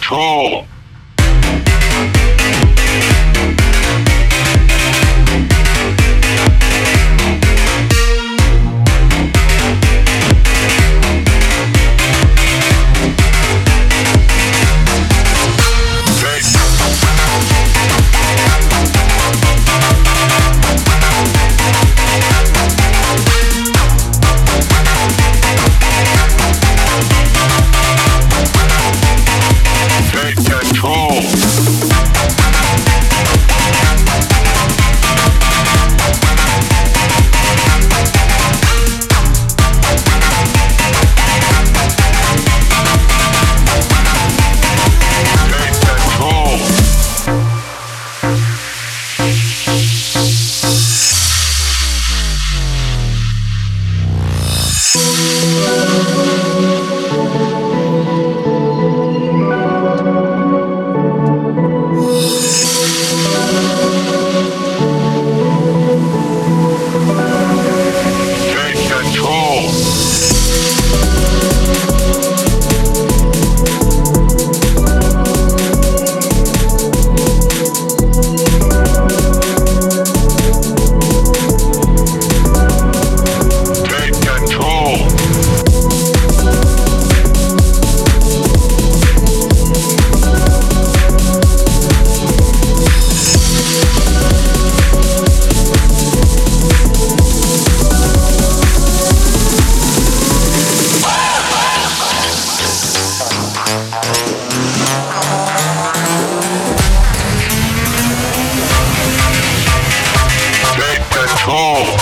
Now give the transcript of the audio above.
control. Show.